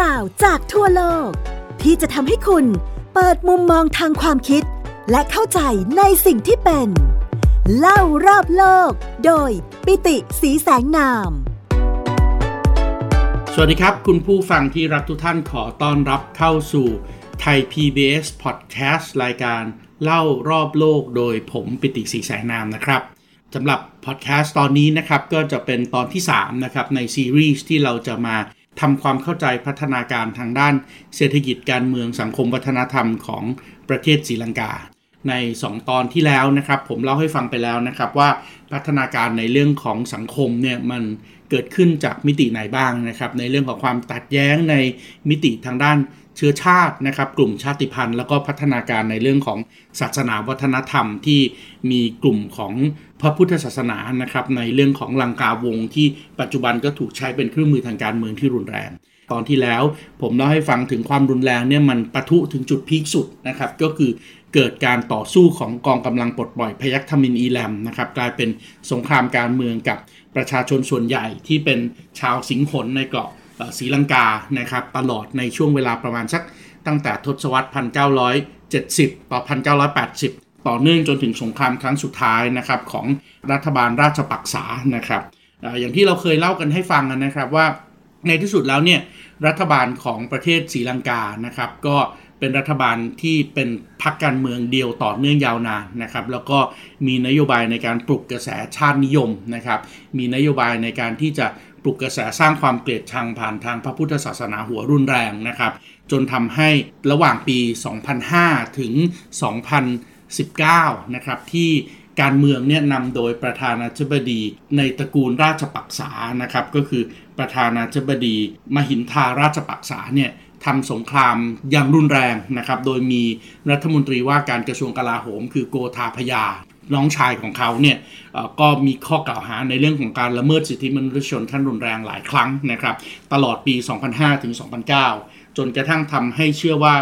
ราวจากทั่วโลก ที่จะทำให้คุณเปิดมุมมองทางความคิด และเข้าใจในสิ่งที่เป็น เล่ารอบโลก โดยปิติสีแสงนาม สวัสดีครับ คุณผู้ฟังที่รักทุกท่านขอต้อนรับเข้าสู่ไทย PBS Podcast รายการเล่ารอบโลกโดยผมปิติสีแสงนามนะครับสำหรับพอดแคสต์ตอนนี้นะครับก็จะเป็นตอนที่3นะครับในซีรีส์ที่เราจะมา ทำความเข้าใจพัฒนาการทางด้านเศรษฐกิจการเมืองสังคมวัฒนธรรมของประเทศศรีลังกา ใน 2 ตอนที่แล้วนะครับ ผมเล่าให้ฟังไปแล้วนะครับว่าพัฒนาการในเรื่องของสังคมเนี่ยมันเกิดขึ้นจากมิติไหนบ้างนะครับ ในเรื่องของความตัดแย้งในมิติทางด้าน เชื้อชาตินะครับกลุ่มชาติพันธุ์ แล้วก็พัฒนาการในเรื่องของศาสนาวัฒนธรรมที่มีกลุ่มของพระพุทธศาสนานะครับในเรื่องของลังกาวงที่ปัจจุบันก็ถูกใช้เป็นเครื่องมือทางการเมืองที่รุนแรง ตอนที่แล้วผมเล่าให้ฟังถึงความรุนแรงเนี่ยมันปะทุถึงจุดพีคสุดนะครับก็คือเกิดการต่อสู้ของกองกำลังปลดปล่อยพยัคฆ์ทมินอีแลมนะครับกลายเป็นสงครามการเมืองกับประชาชนส่วนใหญ่ที่เป็นชาวสิงหนในเกาะ ศรีลังกานะครับตลอดในช่วงเวลาประมาณสักตั้งแต่ทศวรรษ 1970 ต่อ 1980 ต่อเนื่องจนถึงสงครามครั้งสุดท้ายนะครับของรัฐบาลราชปักษานะครับอย่างที่เราเคยเล่ากันให้ฟังนะครับว่าในที่สุดแล้วเนี่ยรัฐบาลของประเทศศรีลังกานะครับก็เป็นรัฐบาลที่เป็นพรรคการเมืองเดียวต่อเนื่องยาวนานนะครับ แล้วก็มีนโยบายในการปลุกกระแสชาตินิยมนะครับ มีนโยบายในการที่จะ ลุกกระแสสร้างความเกลียดชังผ่านทางพระพุทธศาสนาหัวรุนแรงนะครับ จนทำให้ระหว่างปี 2005 ถึง 2019 นะครับ ที่การเมืองเนี่ยนำโดยประธานาธิบดีในตระกูลราชปักษานะครับ ก็คือประธานาธิบดีมหินทาราชปักษาเนี่ยทำสงครามอย่างรุนแรงนะครับ โดยมีรัฐมนตรีว่าการกระทรวงกลาโหม คือโกธาพยา น้องชายของเขาเนี่ยก็มีข้อกล่าวหาในเรื่องของการละเมิดสิทธิมนุษยชนขั้นรุนแรงหลายครั้งนะครับ ตลอดปี 2005 ถึง 2009 จนกระทั่งทำให้เชื่อว่า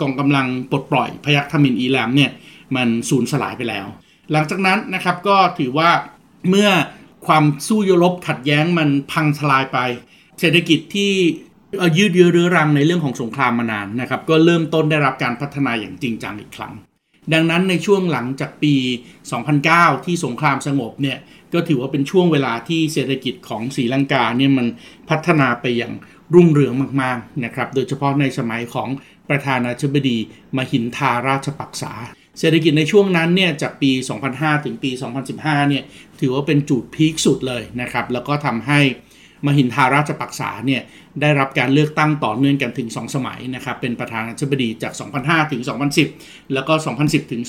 กองกำลังปลดปล่อยพยัคฆ์ทมินอีแลมเนี่ยมันสูญสลายไปแล้ว หลังจากนั้นนะครับก็ถือว่าเมื่อความสู้ยรบขัดแย้งมันพังทลายไป เศรษฐกิจที่ยืดเยื้อเรื้อรังในเรื่องของสงครามมานานนะครับ ก็เริ่มต้นได้รับการพัฒนาอย่างจริงจังอีกครั้ง ดังนั้นในช่วงหลังจากปี 2009 ที่สงครามสงบเนี่ยก็ถือว่าเป็นช่วงเวลาที่เศรษฐกิจของศรีลังกาเนี่ยมันพัฒนาไปอย่างรุ่งเรืองมากๆนะครับ โดยเฉพาะในสมัยของประธานาธิบดี มหินทาราชปักษา เศรษฐกิจในช่วงนั้นเนี่ยจากปี 2005 ถึงปี 2015 เนี่ยถือว่าเป็นจุดพีคสุดเลยนะครับ แล้วก็ทำให้ มหินทาราชปักษาเนี่ยได้รับการเลือกตั้งต่อเนื่องกันถึง 2 สมัยนะครับเป็นประธานาธิบดีจาก 2005 ถึง 2010 แล้วก็ 2010 ถึง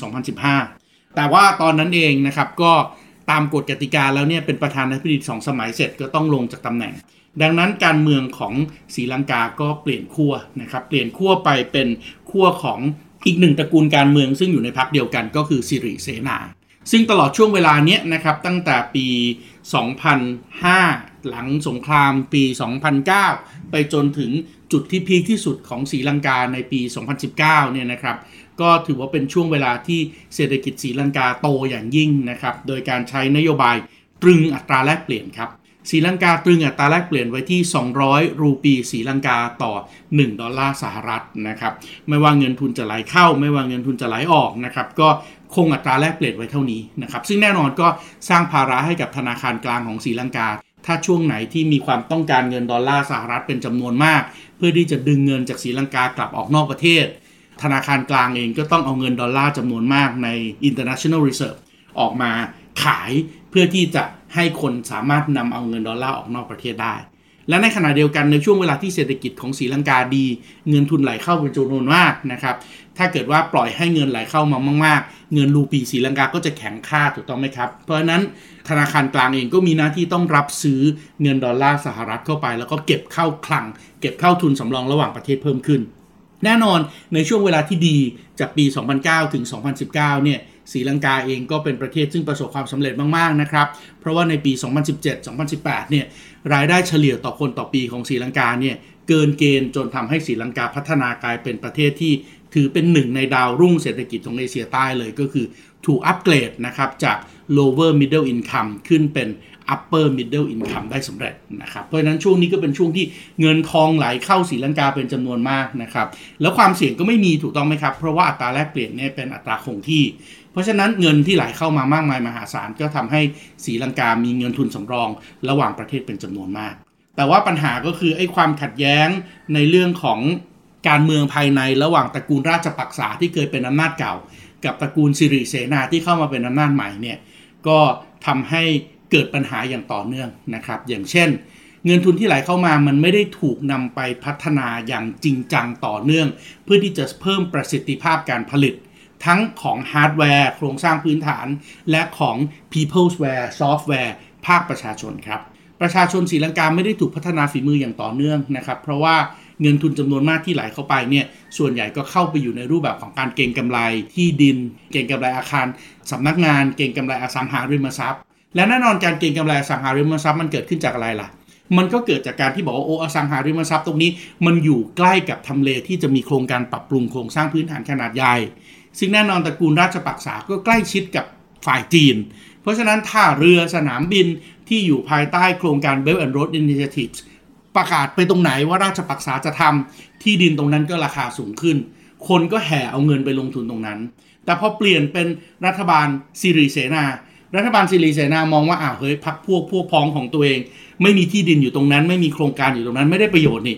2015 แต่ว่าตอนนั้นเองนะครับก็ตามกฎกติกาแล้วเนี่ยเป็นประธานาธิบดีสองสมัยเสร็จก็ต้องลงจากตำแหน่ง ดังนั้นการเมืองของศรีลังกาก็เปลี่ยนขั้วนะครับเปลี่ยนขั้วไปเป็นขั้วของอีกหนึ่งตระกูลการเมืองซึ่งอยู่ในพรรคเดียวกันก็คือสิริเสนา ซึ่งตลอดช่วงเวลาเนี้ยนะครับตั้งแต่ปี 2005 หลังสงครามปี 2009 ไปจนถึงจุดที่พีคที่สุดของศรีลังกาในปี 2019 เนี่ยนะครับก็ถือว่าเป็นช่วงเวลาที่เศรษฐกิจศรีลังกาโตอย่างยิ่งนะครับโดยการใช้นโยบายตรึงอัตราแลกเปลี่ยนครับ ศรีลังกาตรึงอัตราแลกเปลี่ยนไว้ที่ 200 รูปีศรีลังกาต่อ 1 ดอลลาร์สหรัฐนะครับไม่ว่าเงินทุนจะไหลเข้า ไม่ว่าเงินทุนจะไหลออกนะครับก็คงอัตราแลกเปลี่ยนไว้เท่านี้นะครับซึ่งแน่นอนก็สร้างภาระให้กับธนาคารกลางของศรีลังกา ถ้าช่วงไหนที่มีความต้องการเงินดอลลาร์สหรัฐเป็นจำนวนมาก เพื่อที่จะดึงเงินจากศรีลังกากลับออกนอกประเทศ ธนาคารกลางเองก็ต้องเอาเงินดอลลาร์จำนวนมากใน international reserve ออกมาขายเพื่อที่จะ ให้คนสามารถนำเอาเงินดอลลาร์ออกนอกประเทศได้ และในขณะเดียวกันในช่วงเวลาที่เศรษฐกิจของศรีลังกาดี เงินทุนไหลเข้าเป็นจำนวนมากนะครับถ้าเกิดว่าปล่อยให้เงินไหลเข้ามามากๆ เงินรูปีศรีลังกาก็จะแข็งค่าถูกต้องไหมครับ เพราะฉะนั้นธนาคารกลางเองก็มีหน้าที่ต้องรับซื้อเงินดอลลาร์สหรัฐเข้าไป แล้วก็เก็บเข้าคลัง เก็บเข้าทุนสำรองระหว่างประเทศเพิ่มขึ้น แน่นอนในช่วงเวลาที่ดีจากปี 2009 ถึง 2019 เนี่ย ศรีลังกาเองก็เป็นประเทศซึ่งประสบความสำเร็จมากๆนะครับ เพราะว่าในปี 2017-2018 เนี่ยรายได้เฉลี่ยต่อคนต่อปีของศรีลังกาเนี่ยเกินเกณฑ์จนทำให้ศรีลังกาพัฒนากลายเป็นประเทศที่ถือเป็นหนึ่งในดาวรุ่งเศรษฐกิจของเอเชียใต้เลยก็คือถูกอัปเกรดนะครับจาก lower middle income ขึ้นเป็น upper middle income ได้สำเร็จนะครับเพราะฉะนั้นช่วงนี้ก็เป็นช่วงที่เงินทองไหลเข้าสีลังกาเป็นจำนวนมากนะครับแล้วความเสี่ยงก็ไม่มีถูกต้องไหมครับ เพราะว่าอัตราแลกเปลี่ยนเนี่ยเป็นอัตราคงที่ เพราะฉะนั้นเงินที่ไหลเข้ามามากมายมหาศาลก็ทำให้สีลังกามีเงินทุนสำรองระหว่างประเทศเป็นจำนวนมาก แต่ว่าปัญหาก็คือไอ้ความขัดแย้งในเรื่องของการเมืองภายในระหว่างตระกูลราชปักษาที่เคยเป็นอำนาจเก่า กับตระกูลสิริเสนาที่เข้ามาเป็นอำนาจใหม่เนี่ยก็ทำให้เกิดปัญหาอย่างต่อเนื่องนะครับ อย่างเช่น เงินทุนที่ไหลเข้ามามันไม่ได้ถูกนำไปพัฒนาอย่างจริงจังต่อเนื่อง เพื่อที่จะเพิ่มประสิทธิภาพการผลิต ทั้งของฮาร์ดแวร์โครงสร้างพื้นฐาน และของ Peopleware ซอฟต์แวร์ภาคประชาชนครับ ประชาชนศรีลังกาไม่ได้ถูกพัฒนาฝีมืออย่างต่อเนื่องนะครับ เพราะว่าเงินทุนจำนวนมากที่ไหลเข้าไปเนี่ยส่วนใหญ่ก็เข้าไปอยู่ในรูปแบบของการเก็งกำไรที่ดิน เก็งกำไรอาคารสำนักงานเก็งกำไรอสังหาริมทรัพย์ และแน่นอนการเก็งกำไรอสังหาริมทรัพย์มันเกิดขึ้นจากอะไรล่ะมันก็เกิดจากการที่บอกว่าโอ้อสังหาริมทรัพย์ตรงนี้ มันอยู่ใกล้กับทำเลที่จะมีโครงการปรับปรุงโครงสร้างพื้นฐานขนาดใหญ่ ซึ่งแน่นอนตระกูลราชปักษาก็ใกล้ชิดกับฝ่ายจีน เพราะฉะนั้นท่าเรือสนามบินที่อยู่ภายใต้โครงการ Belt and Road Initiative ประกาศไปตรงไหนว่าราชปักษาจะทำที่ดินตรงนั้นก็ราคาสูงขึ้น คนก็แห่เอาเงินไปลงทุนตรงนั้น แต่พอเปลี่ยนเป็นรัฐบาลสิริเสนารัฐบาลสิริเสนามองว่าอ้าวเฮ้ยพักพวกพวกพ้องของตัวเอง ไม่มีที่ดินอยู่ตรงนั้น ไม่มีโครงการอยู่ตรงนั้นไม่ได้ประโยชน์นี่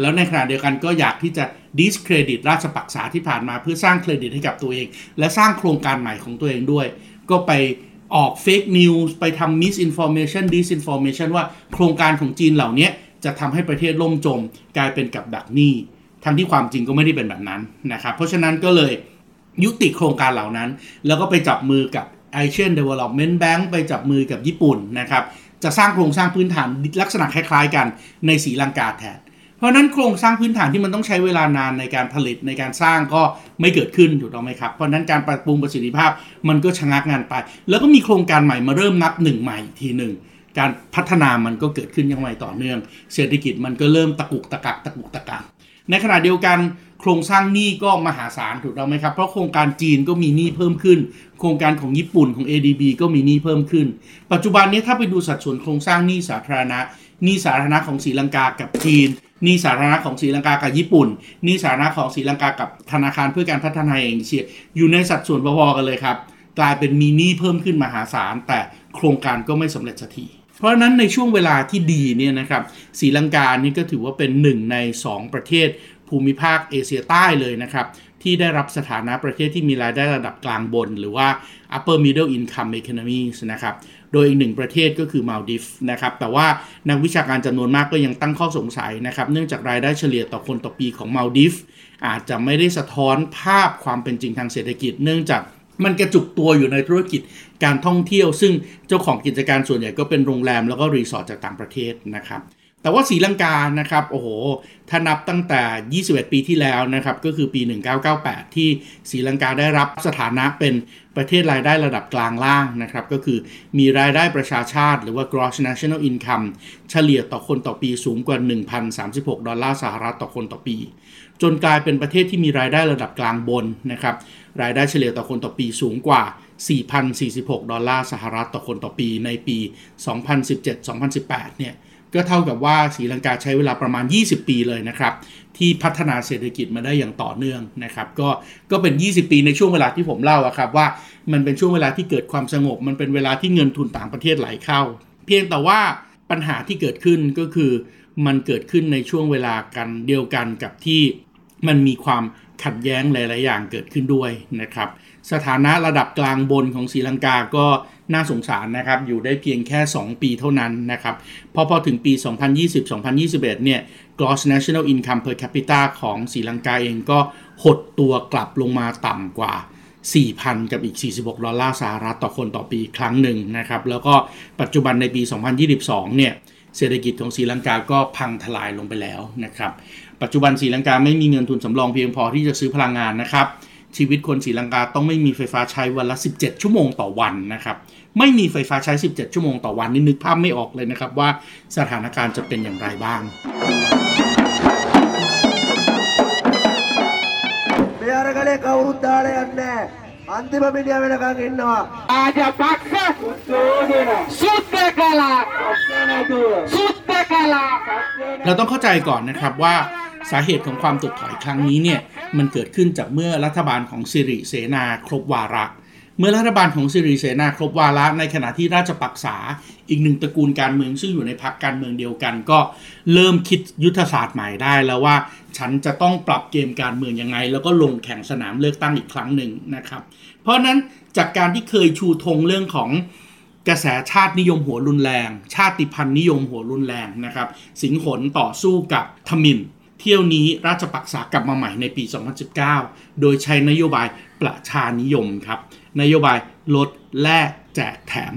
แล้วในขณะเดียวกันก็อยากที่จะ discredit ราชปักษาที่ผ่านมาเพื่อสร้างเครดิตให้กับตัวเอง และสร้างโครงการใหม่ของตัวเองด้วย ก็ไปออก fake news ไปทำ misinformation disinformation ว่าโครงการของจีนเหล่านี้จะทำให้ประเทศล่มจม กลายเป็นกับดักหนี้ทั้งที่ความจริงก็ไม่ได้เป็นแบบนั้นนะครับเพราะฉะนั้นก็เลยยุติโครงการเหล่านั้น แล้วก็ไปจับมือกับ Asian Development Bank ไปจับมือกับญี่ปุ่นนะครับจะสร้างโครงสร้างพื้นฐานลักษณะคล้ายๆกันในสีลังกาแทน ราะนั้นโครงสร้างพื้นฐานที่มันต้องใช้เวลานานในการผลิตในการสร้างก็ไม่เกิดขึ้นถูกต้องไหมครับ เพราะนั้นการปรับปรุงประสิทธิภาพมันก็ชะงักงานไป แล้วก็มีโครงการใหม่มาเริ่มนับหนึ่งใหม่ทีหนึ่งการพัฒนามันก็เกิดขึ้นยังไงต่อเนื่อง เศรษฐกิจมันก็เริ่มตะกุกตะกักตะกุกตะกักในขณะเดียวกันโครงสร้างหนี้ก็มหาศาลถูกต้องไหมครับ เพราะโครงการจีนก็มีหนี้เพิ่มขึ้น โครงการของญี่ปุ่นของ ADB ก็มีหนี้เพิ่มขึ้น ปัจจุบันนี้ถ้าไปดูสัดส่วนโครงสร้างหนี้สาธารณะหนี้สาธารณะของศรีลังกากับจีน นี้สาธารณะของศรีลังกากับญี่ปุ่นนี้สาธารณะของศรีลังกากับธนาคารเพื่อการพัฒนาเอเชีย อยู่ในสัดส่วนพอๆกันเลยครับ กลายเป็นมีหนี้เพิ่มขึ้นมหาศาล แต่โครงการก็ไม่สำเร็จสักทีเพราะฉะนั้นในช่วงเวลาที่ดีเนี่ยนะครับศรีลังกานี่ก็ถือว่าเป็นหนึ่งใน 2 ประเทศภูมิภาคเอเชียใต้เลยนะครับที่ได้รับสถานะประเทศที่มีรายได้ระดับกลางบน หรือว่า upper middle income economies นะครับ โดยอีกหนึ่งประเทศก็คือมาลดิฟนะครับแต่ว่านักวิชาการจำนวนมากก็ยังตั้งข้อสงสัยนะครับเนื่องจากรายได้เฉลี่ยต่อคนต่อปีของมาลดิฟอาจจะไม่ได้สะท้อนภาพความเป็นจริงทางเศรษฐกิจ เนื่องจากมันกระจุกตัวอยู่ในธุรกิจการท่องเที่ยว ซึ่งเจ้าของกิจการส่วนใหญ่ก็เป็นโรงแรมแล้วก็รีสอร์ทจากต่างประเทศนะครับ แต่ว่าศรีลังกานะครับโอ้โหถ้านับตั้งแต่ 21 ปีที่แล้วนะครับก็คือปี 1998 ที่ศรีลังกาได้รับสถานะเป็นประเทศรายได้ระดับกลางล่างนะครับก็คือมีรายได้ประชาชาติหรือว่า gross national income เฉลี่ยต่อคนต่อปีสูงกว่า 1,036 ดอลลาร์สหรัฐต่อคนต่อปี จนกลายเป็นประเทศที่มีรายได้ระดับกลางบนนะครับรายได้เฉลี่ยต่อคนต่อปีสูงกว่า 4,046 ดอลลาร์สหรัฐต่อคนต่อปีในปี 2017-2018 เนี่ย ก็เท่ากับว่าศรีลังกาใช้เวลาประมาณ 20 ปีเลยนะครับ ที่พัฒนาเศรษฐกิจมาได้อย่างต่อเนื่องนะครับ ก็ก็เป็น 20 ปีในช่วงเวลาที่ผมเล่าอะครับว่ามันเป็นช่วงเวลาที่เกิดความสงบ มันเป็นเวลาที่เงินทุนต่างประเทศไหลเข้า เพียงแต่ว่าปัญหาที่เกิดขึ้นก็คือมันเกิดขึ้นในช่วงเวลากันเดียวกันกับที่มันมีความขัดแย้งหลาย ๆ อย่างเกิดขึ้นด้วยนะครับ สถานะระดับกลางบนของศรีลังกาก็น่าสงสารนะครับ อยู่ได้เพียงแค่ 2 ปีเท่านั้นนะครับพอพอถึงปี 2020-2021 เนี่ย gross national income per capita ของศรีลังกาเองก็หดตัวกลับลงมาต่ำกว่า 4,000 กับอีก 46 ดอลลาร์สหรัฐต่อคนต่อปีครั้งหนึ่งนะครับ แล้วก็ปัจจุบันในปี 2022 เนี่ย เศรษฐกิจของศรีลังกาก็พังทลายลงไปแล้วนะครับ ปัจจุบันศรีลังกาไม่มีเงินทุนสำรองเพียงพอที่จะซื้อพลังงานนะครับ ชีวิตคนศรีลังกาต้องไม่มีไฟฟ้าใช้วันละ 17 ชั่วโมงต่อวันนะครับไม่มีไฟฟ้าใช้ 17 ชั่วโมงต่อวันนี่นึกภาพไม่ออกเลยนะครับว่าสถานการณ์จะเป็นอย่างไรบ้าง ಅಂತಿಮ ಮಿಡಿಯಾವಿನಕ್ಕಾಗಿ ಇನ್ನುವ ರಾಜಪಕ್ಷ ಸುದ್ದ ಕಲಾ ಸುದ್ದ ಕಲಾ เราต้องเข้าใจก่อนนะครับว่า สาเหตุของความถดถอยครั้งนี้เนี่ยมันเกิดขึ้นจากเมื่อรัฐบาลของสิริเสนาครบวาระ เมื่อรัฐบาลของสิริเสนาครบวาระในขณะที่ราชปักษาอีกหนึ่งตระกูลการเมืองซึ่งอยู่ในพรรคการเมืองเดียวกัน ก็เริ่มคิดยุทธศาสตร์ใหม่ได้แล้วว่า ฉันจะต้องปรับเกมการเมืองยังไง แล้วก็ลงแข่งสนามเลือกตั้งอีกครั้งหนึ่งนะครับ เพราะฉะนั้นจากการที่เคยชูธงเรื่องของกระแสชาตินิยมหัวรุนแรง ชาติพันธุ์นิยมหัวรุนแรงนะครับ สิงหนต่อสู้กับทมิน เที่ยวนี้ราชปักษากลับมาใหม่ในปี 2019 โดยใช้นโยบายประชานิยมครับ นโยบายลดแลกแจกแถม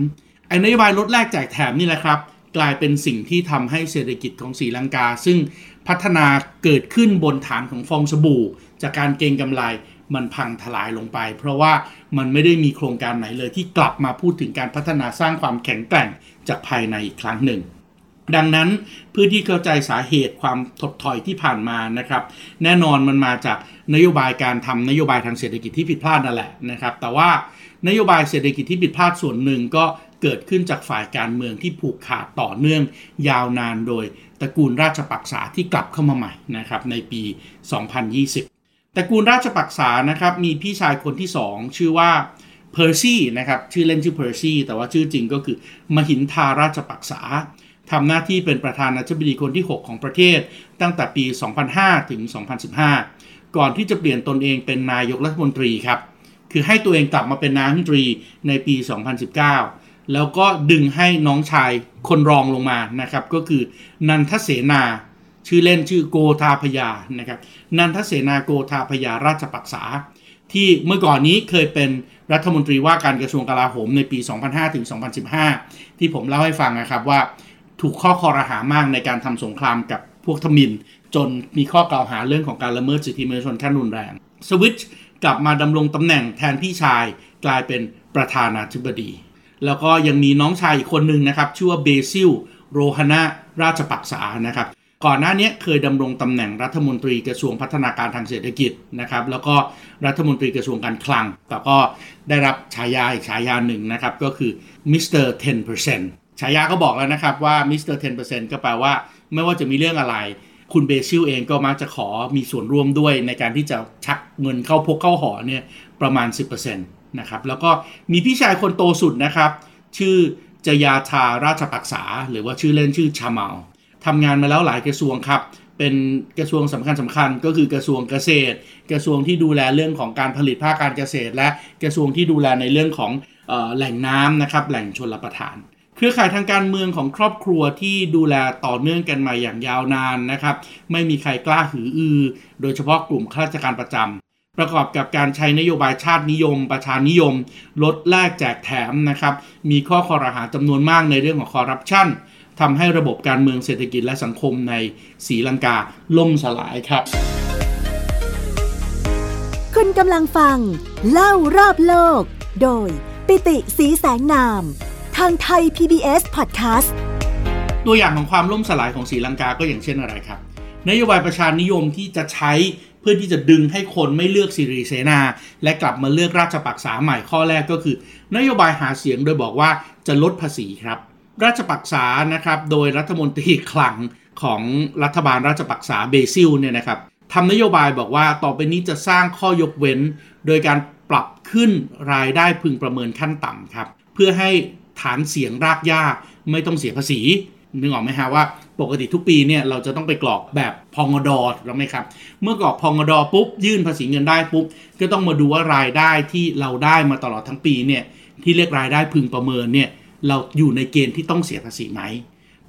ไอ้นโยบายลดแลกแจกแถมนี่แหละครับ กลายเป็นสิ่งที่ทำให้เศรษฐกิจของศรีลังกา ซึ่งพัฒนาเกิดขึ้นบนฐานของฟองสบู่ จากการเก็งกำไรมันพังทลายลงไป เพราะว่ามันไม่ได้มีโครงการไหนเลยที่กลับมาพูดถึงการพัฒนาสร้างความแข็งแกร่งจากภายในอีกครั้งหนึ่ง ดังนั้นเพื่อที่เข้าใจสาเหตุความถดถอยที่ผ่านมานะครับ แน่นอนมันมาจากนโยบายการทำนโยบายทางเศรษฐกิจที่ผิดพลาดนั่นแหละนะครับ แต่ว่านโยบายเศรษฐกิจที่ผิดพลาดส่วนหนึ่งก็เกิดขึ้นจากฝ่ายการเมืองที่ผูกขาดต่อเนื่อง ยาวนานโดยตระกูลราชปักษาที่กลับเข้ามาใหม่นะครับในปี 2020 ตระกูลราชปักษานะครับมีพี่ชายคนที่ 2 ชื่อว่าเพอร์ซี่นะครับชื่อเล่นชื่อเพอร์ซี่แต่ว่าชื่อจริงก็คือ มหินทาราชปักษา ทำหน้าที่เป็นประธานาธิบดีคนที่ 6 ของประเทศ ตั้งแต่ปี 2005 ถึง 2015 ก่อนที่จะเปลี่ยนตนเองเป็นนายกรัฐมนตรีครับ คือให้ตัวเองกลับมาเป็นนายกรัฐมนตรีในปี 2019 แล้วก็ดึงให้น้องชายคนรองลงมานะครับ ก็คือนันทเสนา ชื่อเล่นชื่อโกธาพยานะครับ นันทเสนาโกธาพยาราชปักษา ที่เมื่อก่อนนี้เคยเป็นรัฐมนตรีว่าการกระทรวงกลาโหมในปี 2005 ถึง 2015 ที่ผมเล่าให้ฟังนะครับว่า ถูกข้อคอรหามากในการทำสงครามกับพวกทมิน จนมีข้อกล่าวหาเรื่องของการละเมิดสิทธิมนุษยชนขั้นรุนแรงสวิตช์กลับมาดำรงตำแหน่งแทนพี่ชายกลายเป็นประธานาธิบดี แล้วก็ยังมีน้องชายอีกคนหนึ่งนะครับชื่อว่าเบซิลโรฮานาราชปักษานะครับก่อนหน้านี้เคยดำรงตำแหน่งรัฐมนตรีกระทรวงพัฒนาการทางเศรษฐกิจนะครับ แล้วก็รัฐมนตรีกระทรวงการคลังแต่ก็ได้รับฉายาอีกฉายาหนึ่งนะครับ ก็คือมิสเตอร์ 10% ฉายาก็บอกแล้วนะครับว่ามิสเตอร์10%ก็แปลว่า ไม่ว่าจะมีเรื่องอะไร คุณเบซิลเองก็มักจะขอมีส่วนร่วมด้วยในการที่จะชักเงินเข้าพกเข้าหอเนี่ยประมาณ 10%นะครับแล้วก็มีพี่ชายคนโตสุดนะครับ ชื่อจยาธาราชปักษา หรือว่าชื่อเล่นชื่อชาเมาทำงานมาแล้วหลายกระทรวงครับ เป็นกระทรวงสำคัญสำคัญก็คือกระทรวงเกษตร กระทรวงที่ดูแลเรื่องของการผลิตภาคการเกษตร และกระทรวงที่ดูแลในเรื่องของออแหล่งน้ำนะครับแหล่งชนรับประทาน เครือข่ายทางการเมืองของครอบครัวที่ดูแลต่อเนื่องกันมาอย่างยาวนานนะครับ ไม่มีใครกล้าหืออือ โดยเฉพาะกลุ่มข้าราชการประจำประกอบกับการใช้นโยบายชาตินิยม ประชานิยม ลดแลกแจกแถมนะครับ มีข้อคอรหาจำนวนมากในเรื่องของคอร์รัปชันทำให้ระบบการเมืองเศรษฐกิจและสังคมในศรีลังกาล่มสลายครับ คุณกำลังฟัง เล่ารอบโลก โดยปิติสีแสงนาม ทางไทย PBS Podcast ตัวอย่างของความล่มสลายของศรีลังกาก็อย่างเช่นอะไรครับ นโยบายประชานิยมที่จะใช้เพื่อที่จะดึงให้คนไม่เลือกสิริเสนา และกลับมาเลือกราชปักษาใหม่ข้อแรกก็คือ นโยบายหาเสียงโดยบอกว่าจะลดภาษีครับ ราชปักษานะครับโดยรัฐมนตรีคลังของรัฐบาลราชปักษาเบซิลเนี่ยนะครับทำนโยบายบอกว่าต่อไปนี้จะสร้างข้อยกเว้น โดยการปรับขึ้นรายได้พึงประเมินขั้นต่ำครับ เพื่อให้ ฐานเสียงรากหญ้าไม่ต้องเสียภาษีนึกออกไหมฮะว่าปกติทุกปีเนี่ยเราจะต้องไปกรอกแบบพองดอถูกต้ไหมครับ เมื่อกรอกพองดอปุ๊บยื่นภาษีเงินได้ปุ๊บ ก็ต้องมาดูว่ารายได้ที่เราได้มาตลอดทั้งปีเนี่ยที่เรียกรายได้พึงประเมินเนี่ยเราอยู่ในเกณฑ์ที่ต้องเสียภาษีไหม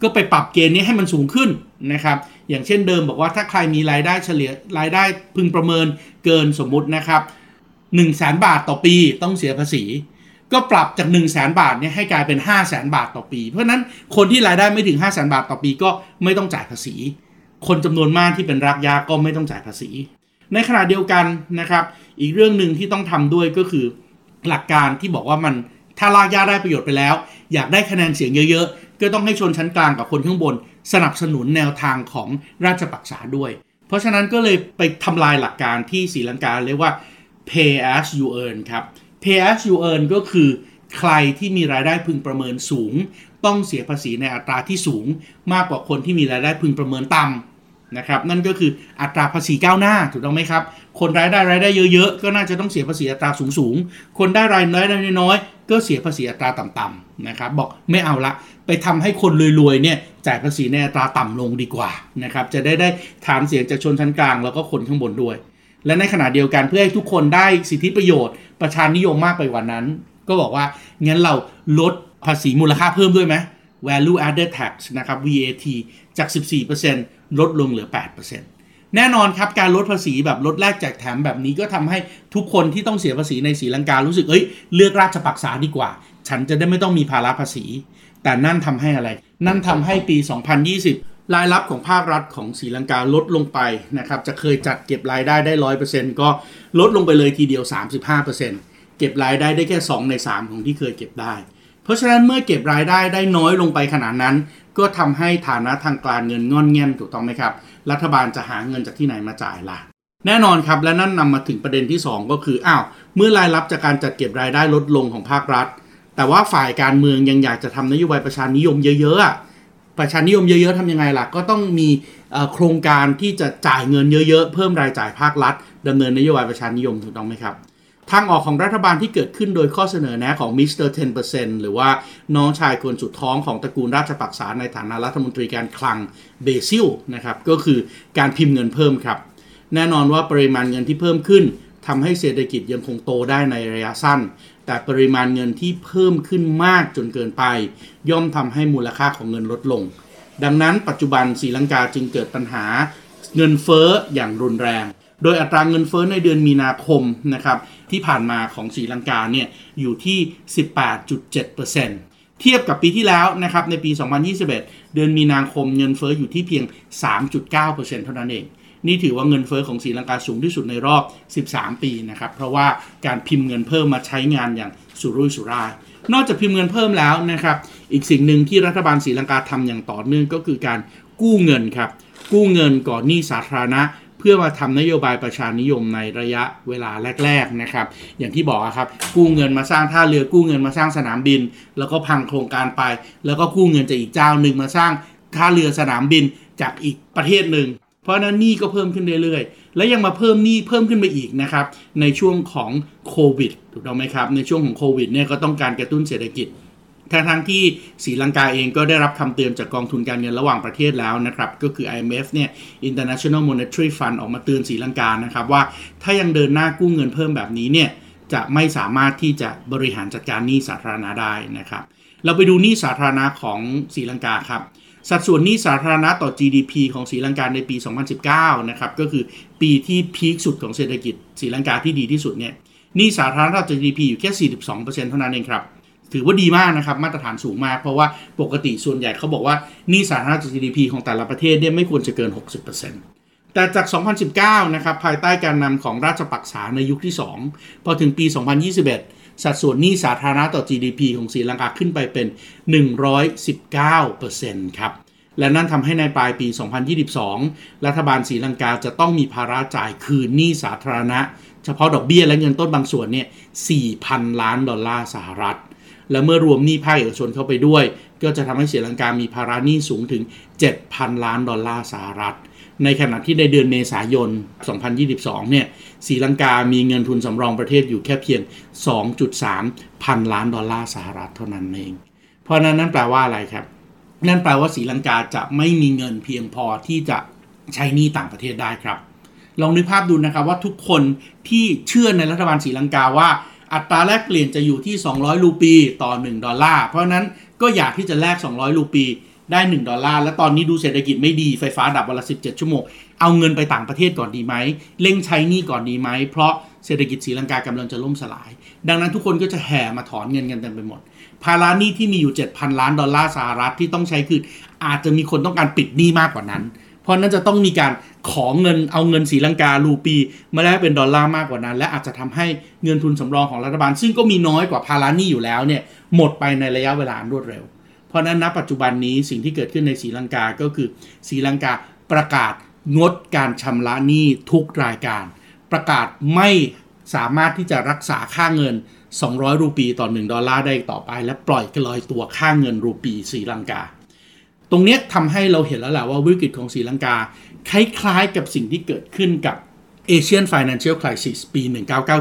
ก็ไปปรับเกณฑ์นี้ให้มันสูงขึ้นนะครับอย่างเช่นเดิมบอกว่าถ้าใครมีรายได้เฉลี่ยรายได้พึงประเมินเกินสมมุตินะครับ1 0 0 0 0แบาทต่อปีต้องเสียภาษี ก็ปรับจาก 1 0 0 0 0แบาทเนี่ยให้กลายเป็น 5 0 0แสนบาทต่อปี เพราะนั้นคนที่รายได้ไม่ถึง 5 0 0แสนบาทต่อปีก็ไม่ต้องจ่ายภาษี คนจำนวนมากที่เป็นรากหญ้าก็ไม่ต้องจ่ายภาษี ในขณะเดียวกันนะครับ อีกเรื่องหนึ่งที่ต้องทำด้วยก็คือหลักการที่บอกว่ามันถ้ารากหญ้าได้ประโยชน์ไปแล้ว อยากได้คะแนนเสียงเยอะๆ ก็ต้องให้ชนชั้นกลางกับคนข้างบน สนับสนุนแนวทางของราชปักษาด้วย เพราะฉะนั้นก็เลยไปทำลายหลักการที่ศรีลังกาเรียกว่า pay as you earn ครับ pay as you earn ก็คือใครที่มีรายได้พึงประเมินสูง ต้องเสียภาษีในอัตราที่สูง มากกว่าคนที่มีรายได้พึงประเมินต่ำนะครับนั่นก็คืออัตราภาษีก้าวหน้าถูกต้องไหมครับ คนรายได้รายได้เยอะๆ ก็น่าจะต้องเสียภาษีอัตราสูงๆ คนได้รายได้น้อยๆก็เสียภาษีอัตราต่ำๆนะครับบอกไม่เอาละไปทำให้คนรวยๆเนี่ยจ่ายภาษีในอัตราต่ำลงดีกว่านะครับจะได้ได้ฐานเสียงจากชนชั้นกลางแล้วก็คนข้างบนด้วย และในขณะเดียวกันเพื่อให้ทุกคนได้สิทธิประโยชน์ ประชานิยมมากไปกว่านั้น ก็บอกว่างั้นเราลดภาษีมูลค่าเพิ่มด้วยไหม value added tax นะครับ VAT จาก 14%ลดลงเหลือ 8%แน่นอนครับการลดภาษีแบบลดแลกแจกแถมแบบนี้ก็ทำให้ทุกคนที่ต้องเสียภาษีในศรีลังการู้สึกเอ้ยเลือกราชปักษาดีกว่า ฉันจะได้ไม่ต้องมีภาระภาษี แต่นั่นทำให้อะไร นั่นทำให้ปี 2020 รายรับของภาครัฐของศรีลังกาลดลงไปนะครับจะเคยจัดเก็บรายได้ได้100%ก็ลดลงไปเลยทีเดียว 35%เซ็นต์เก็บรายได้ได้แค่ 2 ใน 3 ของที่เคยเก็บได้ เพราะฉะนั้นเมื่อเก็บรายได้ได้น้อยลงไปขนาดนั้น ก็ทำให้ฐานะทางการเงินงอนเงียนถูกต้องไหมครับ รัฐบาลจะหาเงินจากที่ไหนมาจ่ายล่ะ แน่นอนครับและนั่นนำมาถึงประเด็นที่ 2 ก็คืออ้าวเมื่อรายรับจากการจัดเก็บรายได้ลดลงของภาครัฐ แต่ว่าฝ่ายการเมืองยังอยากจะทำนโยบายประชานิยมเยอะๆ ประชานิยมเยอะๆทำยังไงล่ะ ก็ต้องมีโครงการที่จะจ่ายเงินเยอะๆ เพิ่มรายจ่ายภาครัฐดำเนินนโยบายประชานิยมถูกต้องไหมครับ ทางออกของรัฐบาลที่เกิดขึ้นโดยข้อเสนอแนะของมิสเตอร์10%หรือว่าน้องชายคนสุดท้องของตระกูลราชปักษาในฐานะรัฐมนตรีการคลังเบซิลนะครับก็คือการพิมพ์เงินเพิ่มครับ แน่นอนว่าปริมาณเงินที่เพิ่มขึ้นทำให้เศรษฐกิจยังคงโตได้ในระยะสั้น แต่ปริมาณเงินที่เพิ่มขึ้นมากจนเกินไป ย่อมทำให้มูลค่าของเงินลดลง ดังนั้นปัจจุบันศรีลังกาจึงเกิดปัญหาเงินเฟ้ออย่างรุนแรง โดยอัตราเงินเฟ้อในเดือนมีนาคมนะครับที่ผ่านมาของศรีลังกาเนี่ยอยู่ที่ 18.7%เทียบกับปีที่แล้วนะครับในปี 2021 เดือนมีนาคมเงินเฟ้ออยู่ที่เพียง 3.9%เท่านั้นเอง นี่ถือว่าเงินเฟอ้อของศรีลังกาสูงที่สุดในรอบ 13 ปีนะครับ เพราะว่าการพิมพ์เงินเพิ่มมาใช้งานอย่างสุรุ่ยสุร่าย นอกจากพิมพ์เงินเพิ่มแล้วนะครับ อีกสิ่งหนึ่งที่รัฐบาลศรีลังกาทำอย่างต่อเนื่องก็คือการกู้เงินครับ กู้เงินก่อนหนี้สาธารณะเพื่อมาทำนโยบายประชานิยมในระยะเวลาแรก ๆนะครับ อย่างที่บอกครับ กู้เงินมาสร้างท่าเรือกู้เงินมาสร้างสนามบิน แล้วก็พังโครงการไป แล้วก็กู้เงินจากอีกเจ้าหนึ่งมาสร้างท่าเรือสนามบินจากอีกประเทศหนึ่ง ราะนั้นหนี้ก็เพิ่มขึ้นเรื่อยๆ และยังมาเพิ่มหนี้เพิ่มขึ้นไปอีกนะครับในช่วงของโควิดถูกต้องไหมครับ ในช่วงของโควิดเนี่ยก็ต้องการกระตุ้นเศรษฐกิจทั้งทั้งที่ศรีลังกาเองก็ได้รับคำเตือนจากกองทุนการเงินระหว่างประเทศแล้วนะครับ ก็คือ IMF เนี่ย International Monetary Fund ออกมาเตือนศรีลังกานะครับว่าถ้ายังเดินหน้ากู้เงินเพิ่มแบบนี้เนี่ยจะไม่สามารถที่จะบริหารจัดการหนี้สาธารณะได้นะครับ เราไปดูหนี้สาธารณะของศรีลังกาครับ สัดส่วนหนี้สาธารณะต่อ GDP ของศรีลังกาในปี 2019 นะครับ ก็คือปีที่พีคสุดของเศรษฐกิจศรีลังกาที่ดีที่สุดเนี่ยหนี้สาธารณะต่อ GDP อยู่แค่ 42%เท่านั้นเองครับ ถือว่าดีมากนะครับ มาตรฐานสูงมาก เพราะว่าปกติส่วนใหญ่เขาบอกว่าหนี้สาธารณะต่อ GDP ของแต่ละประเทศเนี่ยไม่ควรจะเกิน 60%แต่จาก 2019 นะครับ ภายใต้การนำของราชปักษาในยุคที่ 2 พอถึงปี 2021 สัดส่วนหนี้สาธารณะต่อ GDP ของศรีลังกาขึ้นไปเป็น 119%ครับและนั่นทำให้ในปลายปี 2022 รัฐบาลศรีลังกาจะต้องมีภาระจ่ายคืนหนี้สาธารณะ เฉพาะดอกเบี้ยและเงินต้นบางส่วนเนี่ย 4,000 ล้านดอลลาร์สหรัฐ และเมื่อรวมหนี้ภาคเอกชนเข้าไปด้วย ก็จะทำให้ศรีลังกามีภาระหนี้สูงถึง 7,000 ล้านดอลลาร์สหรัฐ ในขณะที่ในเดือนเมษายน 2022 เนี่ยศรีลังกามีเงินทุนสำรองประเทศอยู่แค่เพียง 2.3 พันล้านดอลลาร์สหรัฐเท่านั้นเอง เพราะนั้นนั่นแปลว่าอะไรครับ นั่นแปลว่าศรีลังกาจะไม่มีเงินเพียงพอที่จะใช้หนี้ต่างประเทศได้ครับ ลองนึกภาพดูนะครับว่าทุกคนที่เชื่อในรัฐบาลศรีลังกาว่าอัตราแลกเปลี่ยนจะอยู่ที่ 200 รูปีต่อ 1 ดอลลาร์ เพราะนั้นก็อยากที่จะแลก 200 รูปี ได้1ดอลลาร์ และตอนนี้ดูเศรษฐกิจไม่ดีไฟฟ้าดับวันละ 17 ชั่วโมง เอาเงินไปต่างประเทศก่อนดีไหมเร่งใช้หนี้ก่อนดีไหม เพราะเศรษฐกิจศรีลังกากำลังจะล่มสลาย ดังนั้นทุกคนก็จะแห่มาถอนเงินกันเต็มไปหมด ภาระหนี้ที่มีอยู่ 7,000 ล้านดอลลาร์สหรัฐที่ต้องใช้คืออาจจะมีคนต้องการปิดหนี้มากกว่านั้น เพราะนั้นจะต้องมีการขอเงินเอาเงินศรีลังการูปี มาแลกเป็นดอลลาร์มากกว่านั้น และอาจจะทำให้เงินทุนสำรองของรัฐบาล ซึ่งก็มีน้อยกว่าภาระหนี้อยู่แล้วเนี่ยหมดไปในระยะเวลารวดเร็ว เพราะนั้นณปัจจุบันนี้สิ่งที่เกิดขึ้นในศรีลังกาก็คือศรีลังกาประกาศงดการชำระหนี้ทุกรายการ ประกาศไม่สามารถที่จะรักษาค่าเงิน 200 รูปีต่อ 1 ดอลลาร์ได้ต่อไป และปล่อยกลอยตัวค่าเงินรูปีศรีลังกา ตรงนี้ทำให้เราเห็นแล้วแหละว่าวิกฤตของศรีลังกา คล้ายๆกับสิ่งที่เกิดขึ้นกับ Asian Financial Crisis ปี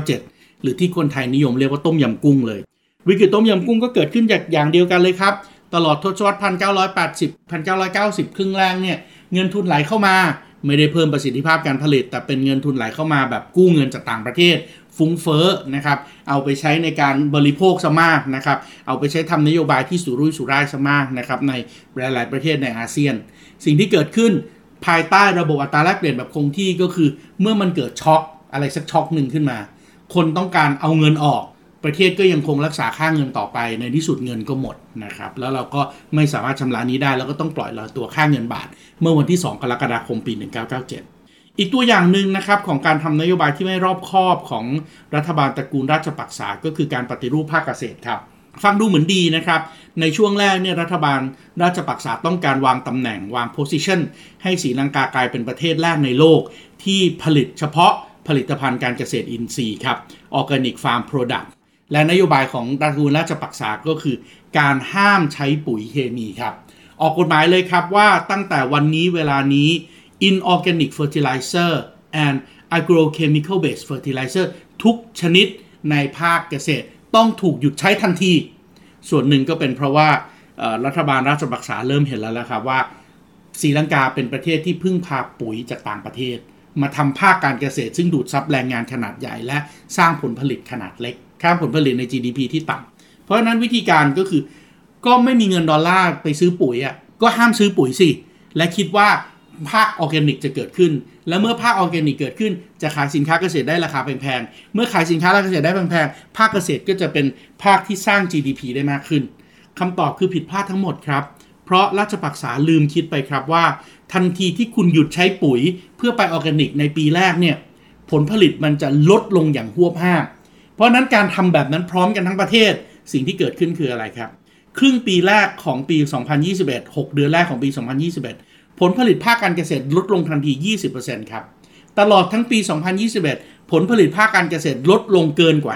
1997 หรือที่คนไทยนิยมเรียกว่าต้มยำกุ้งเลย วิกฤตต้มยำกุ้งก็เกิดขึ้นจากอย่างเดียวกันเลยครับ ตลอดทศวรรษ 1980 1990 ครึ่งแรกเนี่ย เงินทุนไหลเข้ามา ไม่ได้เพิ่มประสิทธิภาพการผลิต แต่เป็นเงินทุนไหลเข้ามาแบบกู้เงินจากต่างประเทศ ฟุ้งเฟ้อนะครับ เอาไปใช้ในการบริโภคซะมากนะครับ เอาไปใช้ทำนโยบายที่สุรุ่ยสุร่ายซะมากนะครับในหลาย ๆ ประเทศในอาเซียน สิ่งที่เกิดขึ้นภายใต้ระบบอัตราแลกเปลี่ยนแบบคงที่ก็คือ เมื่อมันเกิดช็อคอะไรสักช็อคหนึ่งขึ้นมา คนต้องการเอาเงินออก ประเทศก็ยังคงรักษาค่าเงินต่อไปในที่สุดเงินก็หมดนะครับ แล้วเราก็ไม่สามารถชำระนี้ได้ แล้วก็ต้องปล่อยลอยตัวค่าเงินบาท เมื่อวันที่ 2 กรกฎาคมปี 1997 อีกตัวอย่างหนึ่งนะครับของการทำนโยบายที่ไม่รอบคอบของรัฐบาลตระกูลราชปักษา ก็คือการปฏิรูปภาคเกษตรครับฟังดูเหมือนดีนะครับ ในช่วงแรกเนี่ยรัฐบาลราชปักษาต้องการวางตำแหน่งวาง position ให้ศรีลังกากลายเป็นประเทศแรกในโลก ที่ผลิตเฉพาะผลิตภัณฑ์การเกษตรอินทรีย์ครับ organic farm product และนโยบายของตระกูลราชปักษาก็คือ การห้ามใช้ปุ๋ยเคมีครับ ออกกฎหมายเลยครับว่าตั้งแต่วันนี้เวลานี้ inorganic fertilizer and agrochemical based fertilizer ทุกชนิดในภาคเกษตรต้องถูกหยุดใช้ทันที ส่วนหนึ่งก็เป็นเพราะว่ารัฐบาลราชบักษาเริ่มเห็นแล้วละครับว่าศรีลังกาเป็นประเทศที่พึ่งพาปุ๋ยจากต่างประเทศ มาทำภาคการเกษตรซึ่งดูดซับแรงงานขนาดใหญ่และสร้างผลผลิตขนาดเล็ก ค่าผลผลิตใน GDP ที่ต่ำเพราะฉะนั้นวิธีการก็คือ ก็ไม่มีเงินดอลลาร์ไปซื้อปุ๋ยอะก็ห้ามซื้อปุ๋ยสิ และคิดว่าภาคออร์แกนิกจะเกิดขึ้น และเมื่อภาคออร์แกนิกเกิดขึ้น จะขายสินค้าเกษตรได้ราคาแพงๆ เมื่อขายสินค้าเกษตรได้แพงๆ ภาคเกษตรก็จะเป็นภาคที่สร้าง GDP ได้มากขึ้นคำตอบคือผิดพลาดทั้งหมดครับ เพราะราชปักษาลืมคิดไปครับว่า ทันทีที่คุณหยุดใช้ปุ๋ย เพื่อไปออร์แกนิกในปีแรกเนี่ย ผลผลิตมันจะลดลงอย่างฮวบฮาบ เพราะนั้นการทำแบบนั้นพร้อมกันทั้งประเทศสิ่งที่เกิดขึ้นคืออะไรครับ ครึ่งปีแรกของปี 2021 6 เดือนแรกของปี 2021 ผลผลิตภาคการเกษตรลดลงทันที 20%ครับ ตลอดทั้งปี 2021 ผลผลิตภาคการเกษตรลดลงเกินกว่า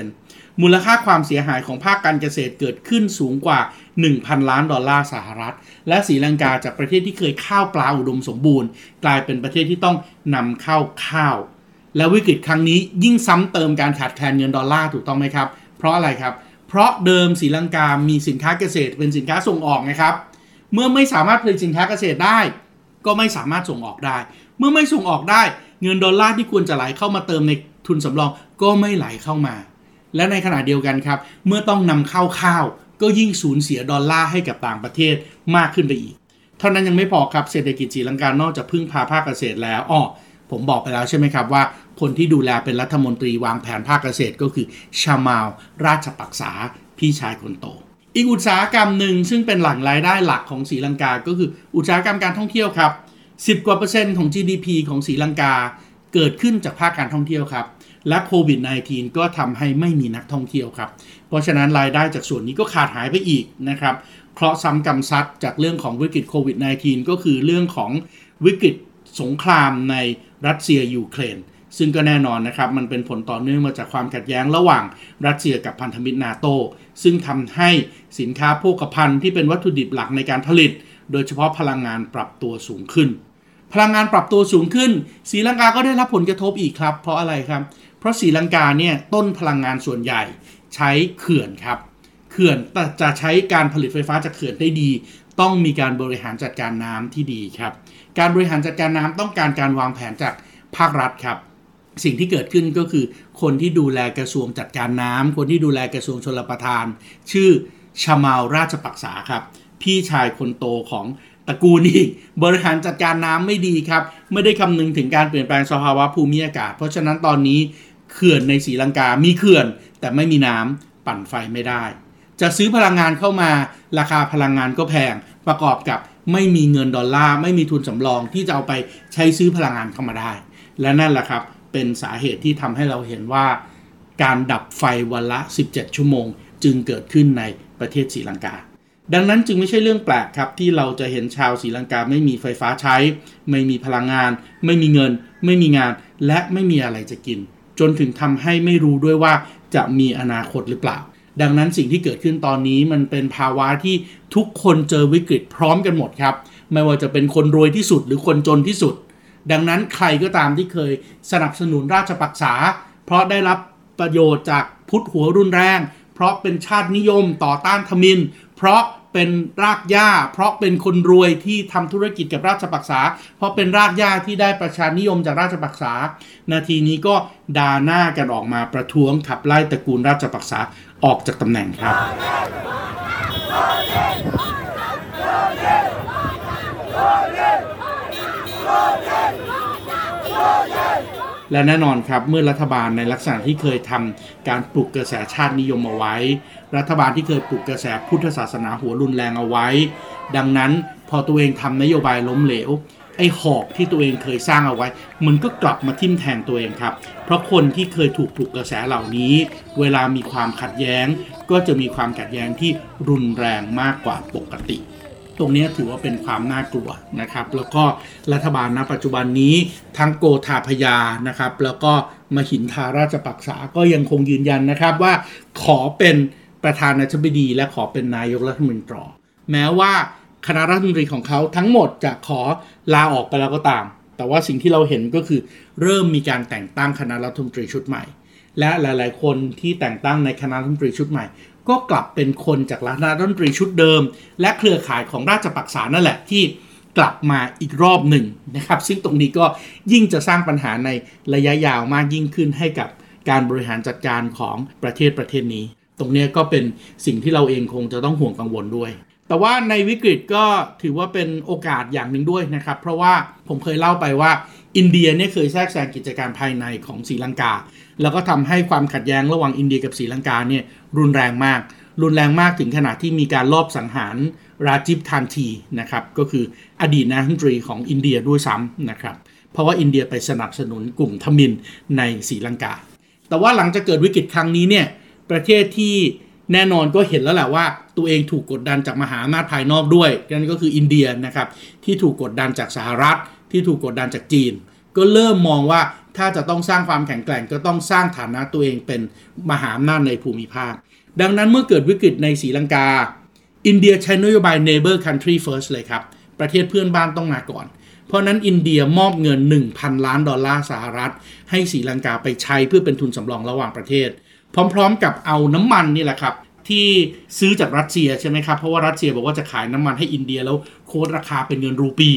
50%มูลค่าความเสียหายของภาคการเกษตรเกิดขึ้นสูงกว่า 1,000 ล้านดอลลาร์สหรัฐ และศรีลังกาจากประเทศที่เคยข้าวปลาอุดมสมบูรณ์ กลายเป็นประเทศที่ต้องนำเข้าข้าว และวิกฤตครั้งนี้ยิ่งซ้ำเติมการขาดแคลนเงินดอลลาร์ถูกต้องไหมครับ เพราะอะไรครับ เพราะเดิมศรีลังกา มีสินค้าเกษตรเป็นสินค้าส่งออกนะครับ เมื่อไม่สามารถผลิตสินค้าเกษตรได้ ก็ไม่สามารถส่งออกได้ เมื่อไม่ส่งออกได้ เงินดอลลาร์ที่ควรจะไหลเข้ามาเติมในทุนสำรองก็ไม่ไหลเข้ามา และในขณะเดียวกันครับ เมื่อต้องนำเข้าข้าว ก็ยิ่งสูญเสียดอลลาร์ให้กับต่างประเทศมากขึ้นไปอีก เท่านั้นยังไม่พอครับเศรษฐกิจศรีลังกานอกจากพึ่งพาภาคเกษตรแล้วอ้อ ผมบอกไปแล้วใช่ไหมครับว่า คนที่ดูแลเป็นรัฐมนตรีวางแผนภาคเกษตรก็คือ ชามาลราชปักษาพี่ชายคนโต อีกอุตสาหกรรมหนึ่งซึ่งเป็นหลังรายได้หลักของศรีลังกา ก็คืออุตสาหกรรมการท่องเที่ยวครับ 10 กว่าเปอร์เซ็นต์ของ GDP ของศรีลังกาเกิดขึ้นจากภาคการท่องเที่ยวครับ และโควิด -19 ก็ทำให้ไม่มีนักท่องเที่ยวครับ เพราะฉะนั้นรายได้จากส่วนนี้ก็ขาดหายไปอีกนะครับเพราะห์ซ้ำกำซัดจากเรื่องของวิกฤตโควิด -19 ก็คือเรื่องของวิกฤตสงครามใน รัสเซียยูเครน ซึ่งก็แน่นอนนะครับ มันเป็นผลต่อเนื่องมาจากความขัดแย้งระหว่างรัสเซียกับพันธมิตรนาโตซึ่งทำให้สินค้าโภคภัณฑ์ที่เป็นวัตถุดิบหลักในการผลิต โดยเฉพาะพลังงานปรับตัวสูงขึ้น พลังงานปรับตัวสูงขึ้นศรีลังกาก็ได้รับผลกระทบอีกครับ เพราะอะไรครับ เพราะศรีลังกาเนี่ยต้นพลังงานส่วนใหญ่ใช้เขื่อนครับเขื่อนจะใช้การผลิตไฟฟ้าจากเขื่อนได้ดี ต้องมีการบริหารจัดการน้ำที่ดีครับ การบริหารจัดการน้ำต้องการการวางแผนจากภาครัฐครับ สิ่งที่เกิดขึ้นก็คือ คนที่ดูแลกระทรวงจัดการน้ำคนที่ดูแลกระทรวงชลประทาน ชื่อชมาลราชปักษาครับ พี่ชายคนโตของตระกูลอีกบริหารจัดการน้ำไม่ดีครับ ไม่ได้คำนึงถึงการเปลี่ยนแปลงสภาวะภูมิอากาศ เพราะฉะนั้นตอนนี้เขื่อนในศรีลังกา มีเขื่อน แต่ไม่มีน้ำปั่นไฟไม่ได้ จะซื้อพลังงานเข้ามา ราคาพลังงานก็แพงประกอบกับ ไม่มีเงินดอลลาร์ไม่มีทุนสำรองที่จะเอาไปใช้ซื้อพลังงานเข้ามาได้ และนั่นแหละครับเป็นสาเหตุที่ทำให้เราเห็นว่า การดับไฟวันละ 17 ชั่วโมง จึงเกิดขึ้นในประเทศศรีลังกา ดังนั้นจึงไม่ใช่เรื่องแปลกครับที่เราจะเห็นชาวศรีลังกาไม่มีไฟฟ้าใช้ ไม่มีพลังงาน ไม่มีเงิน ไม่มีงาน และไม่มีอะไรจะกินจจนถึงทำให้ไม่รู้ด้วยว่าจะมีอนาคตหรือเปล่า ดังนั้นสิ่งที่เกิดขึ้นตอนนี้มันเป็นภาวะที่ทุกคนเจอวิกฤตพร้อมกันหมดครับ ไม่ว่าจะเป็นคนรวยที่สุดหรือคนจนที่สุด ดังนั้นใครก็ตามที่เคยสนับสนุนราชปักษา เพราะได้รับประโยชน์จากพุทธหัวรุนแรง เพราะเป็นชาตินิยมต่อต้านทมิน เพราะ เป็นรากหญ้า เพราะเป็นคนรวยที่ทำธุรกิจกับราชปักษา เพราะเป็นรากหญ้าที่ได้ประชานิยมจากราชปักษา นาทีนี้ก็ด่าหน้ากันออกมาประท้วงขับไล่ตระกูลราชปักษาออกจากตำแหน่งครับ และแน่นอนครับเมื่อรัฐบาลในลักษณะที่เคยทำการปลุกกระแสชาตินิยมเอาไว้ รัฐบาลที่เคยปลุกกระแสพุทธศาสนาหัวรุนแรงเอาไว้ ดังนั้นพอตัวเองทำนโยบายล้มเหลวไอ้หอกที่ตัวเองเคยสร้างเอาไว้ มันก็กลับมาทิ่มแทงตัวเองครับ เพราะคนที่เคยถูกปลุกกระแสเหล่านี้ เวลามีความขัดแย้ง ก็จะมีความขัดแย้งที่รุนแรงมากกว่าปกติ ตรงนี้ถือว่าเป็นความน่ากลัวนะครับ แล้วก็รัฐบาลณปัจจุบันนี้ทั้งโกธาพยานะครับ แล้วก็มหินทาราชปักษาก็ยังคงยืนยันนะครับว่าขอเป็นประธานาธิบดี และขอเป็นนายกรัฐมนตรีแม้ว่าคณะรัฐมนตรีของเขาทั้งหมดจะขอลาออกไปแล้วก็ตาม แต่ว่าสิ่งที่เราเห็นก็คือเริ่มมีการแต่งตั้งคณะรัฐมนตรีชุดใหม่ และหลาย ๆ คนที่แต่งตั้งในคณะรัฐมนตรีชุดใหม่ ก็กลับเป็นคนจากคณะรัฐมนตรีชุดเดิม และเครือข่ายของราชปักษานั่นแหละที่กลับมาอีกรอบหนึ่งนะครับ ซึ่งตรงนี้ก็ยิ่งจะสร้างปัญหาในระยะยาวมากยิ่งขึ้นให้กับการบริหารจัดการของประเทศประเทศนี้ ตรงนี้ก็เป็นสิ่งที่เราเองคงจะต้องห่วงกังวลด้วย แต่ว่าในวิกฤตก็ถือว่าเป็นโอกาสอย่างหนึ่งด้วยนะครับ เพราะว่าผมเคยเล่าไปว่าอินเดียเนี่ยเคยแทรกแซงกิจการภายในของศรีลังกา แล้วก็ทำให้ความขัดแย้งระหว่างอินเดียกับศรีลังกาเนี่ยรุนแรงมาก รุนแรงมากถึงขนาดที่มีการลอบสังหารราจิบทานทีนะครับก็คืออดีตนายกรัฐมนตรีของอินเดียด้วยซ้ำนะครับเพราะว่าอินเดียไปสนับสนุนกลุ่มทมินในศรีลังกา แต่ว่าหลังจากเกิดวิกฤตครั้งนี้เนี่ยประเทศที่แน่นอนก็เห็นแล้วแหละว่าตัวเองถูกกดดันจากมหาอำนาจภายนอกด้วยนั่นก็คืออินเดียนะครับที่ถูกกดดันจากสหรัฐ ที่ถูกกดดันจากจีน ก็เริ่มมองว่า ถ้าจะต้องสร้างความแข็งแกร่งก็ต้องสร้างฐานะตัวเองเป็นมหาอำนาจในภูมิภาค ดังนั้นเมื่อเกิดวิกฤตในศรีลังกา อินเดียใช้นโยบาย neighbor country first เลยครับ ประเทศเพื่อนบ้านต้องมาก่อน เพราะนั้นอินเดียมอบเงิน 1,000 ล้านดอลลาร์สหรัฐ ให้ศรีลังกาไปใช้เพื่อเป็นทุนสำรองระหว่างประเทศ พร้อมๆกับเอาน้ำมันนี่แหละครับที่ซื้อจากรัสเซียใช่ไหมครับ เพราะว่ารัสเซียบอกว่าจะขายน้ำมันให้อินเดียแล้วโค้ดราคาเป็นเงินรูปี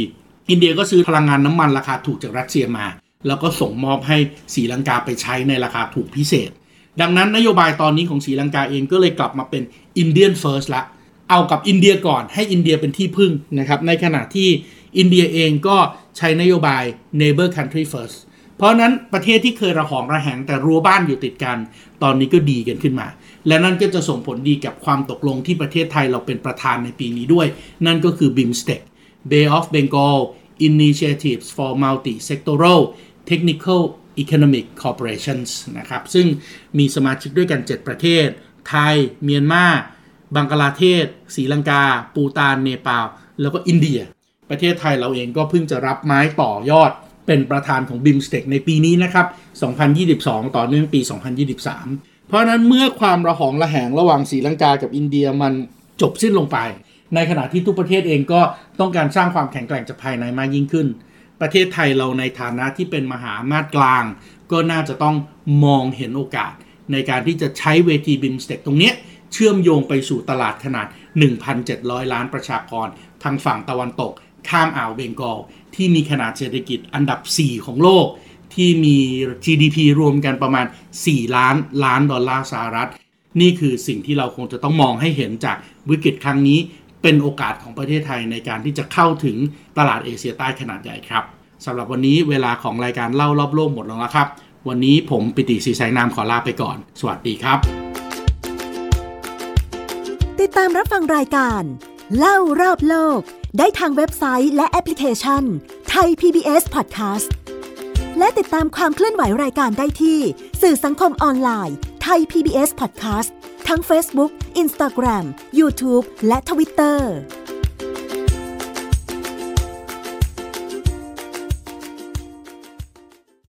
อินเดียก็ซื้อพลังงานน้ำมันราคาถูกจากรัสเซียมา แล้วก็ส่งมอบให้ศรีลังกาไปใช้ในราคาถูกพิเศษ ดังนั้นนโยบายตอนนี้ของศรีลังกาเองก็เลยกลับมาเป็น Indian First ละ เอากับอินเดียก่อนให้อินเดียเป็นที่พึ่งนะครับ ในขณะที่อินเดียเองก็ใช้นโยบาย neighbor country first เพราะนั้นประเทศที่เคยระหองระแหงแต่รั้วบ้านอยู่ติดกัน ตอนนี้ก็ดีกันขึ้นมา และนั่นก็จะส่งผลดีกับความตกลงที่ประเทศไทยเราเป็นประธานในปีนี้ด้วย นั่นก็คือ BIMSTEC Bay of Bengal Initiatives for Multi-Sectoral Technical Economic Corporations นะครับ ซึ่งมีสมาชิกด้วยกัน 7 ประเทศ ไทย เมียนมา บังกลาเทศศรีลังกา ปูตาน เนปาล แล้วก็อินเดีย ประเทศไทยเราเองก็เพิ่งจะรับไม้ต่อยอดเป็นประธานของ BIMSTEC ในปีนี้นะครับ 2022 ต่อเนื่องปี 2023 เพราะนั้นเมื่อความระหองระแหงระหว่างศรีลังกากับอินเดียมันจบสิ้นลงไป ในขณะที่ทุกประเทศเองก็ต้องการสร้างความแข็งแกร่งจากภายในมากยิ่งขึ้น ประเทศไทยเราในฐานะที่เป็นมหาอำนาจกลาง ก็น่าจะต้องมองเห็นโอกาส ในการที่จะใช้เวที BIMSTEC ตรงนี้เชื่อมโยงไปสู่ตลาดขนาด 1,700 ล้านประชากร ทางฝั่งตะวันตก ข้ามอ่าวเบงกอล ที่มีขนาดเศรษฐกิจอันดับ 4 ของโลก ที่มี GDP รวมกันประมาณ 4 ล้านล้านดอลลาร์สหรัฐ นี่คือสิ่งที่เราคงจะต้องมองให้เห็นจากวิกฤตครั้งนี้ เป็นโอกาสของประเทศไทยในการที่จะเข้าถึงตลาดเอเชียใต้ขนาดใหญ่ครับสำหรับวันนี้เวลาของรายการเล่ารอบโลกหมดลงแล้วครับ วันนี้ผมปิติศรีแสงนามขอลาไปก่อน สวัสดีครับ ติดตามรับฟังรายการ เล่ารอบโลก ได้ทางเว็บไซต์และแอปพลิเคชันไทย PBS Podcast และติดตามความเคลื่อนไหวรายการได้ที่ สื่อสังคมออนไลน์ไทย PBS Podcast ทั้ง Facebook Instagram YouTube และ Twitter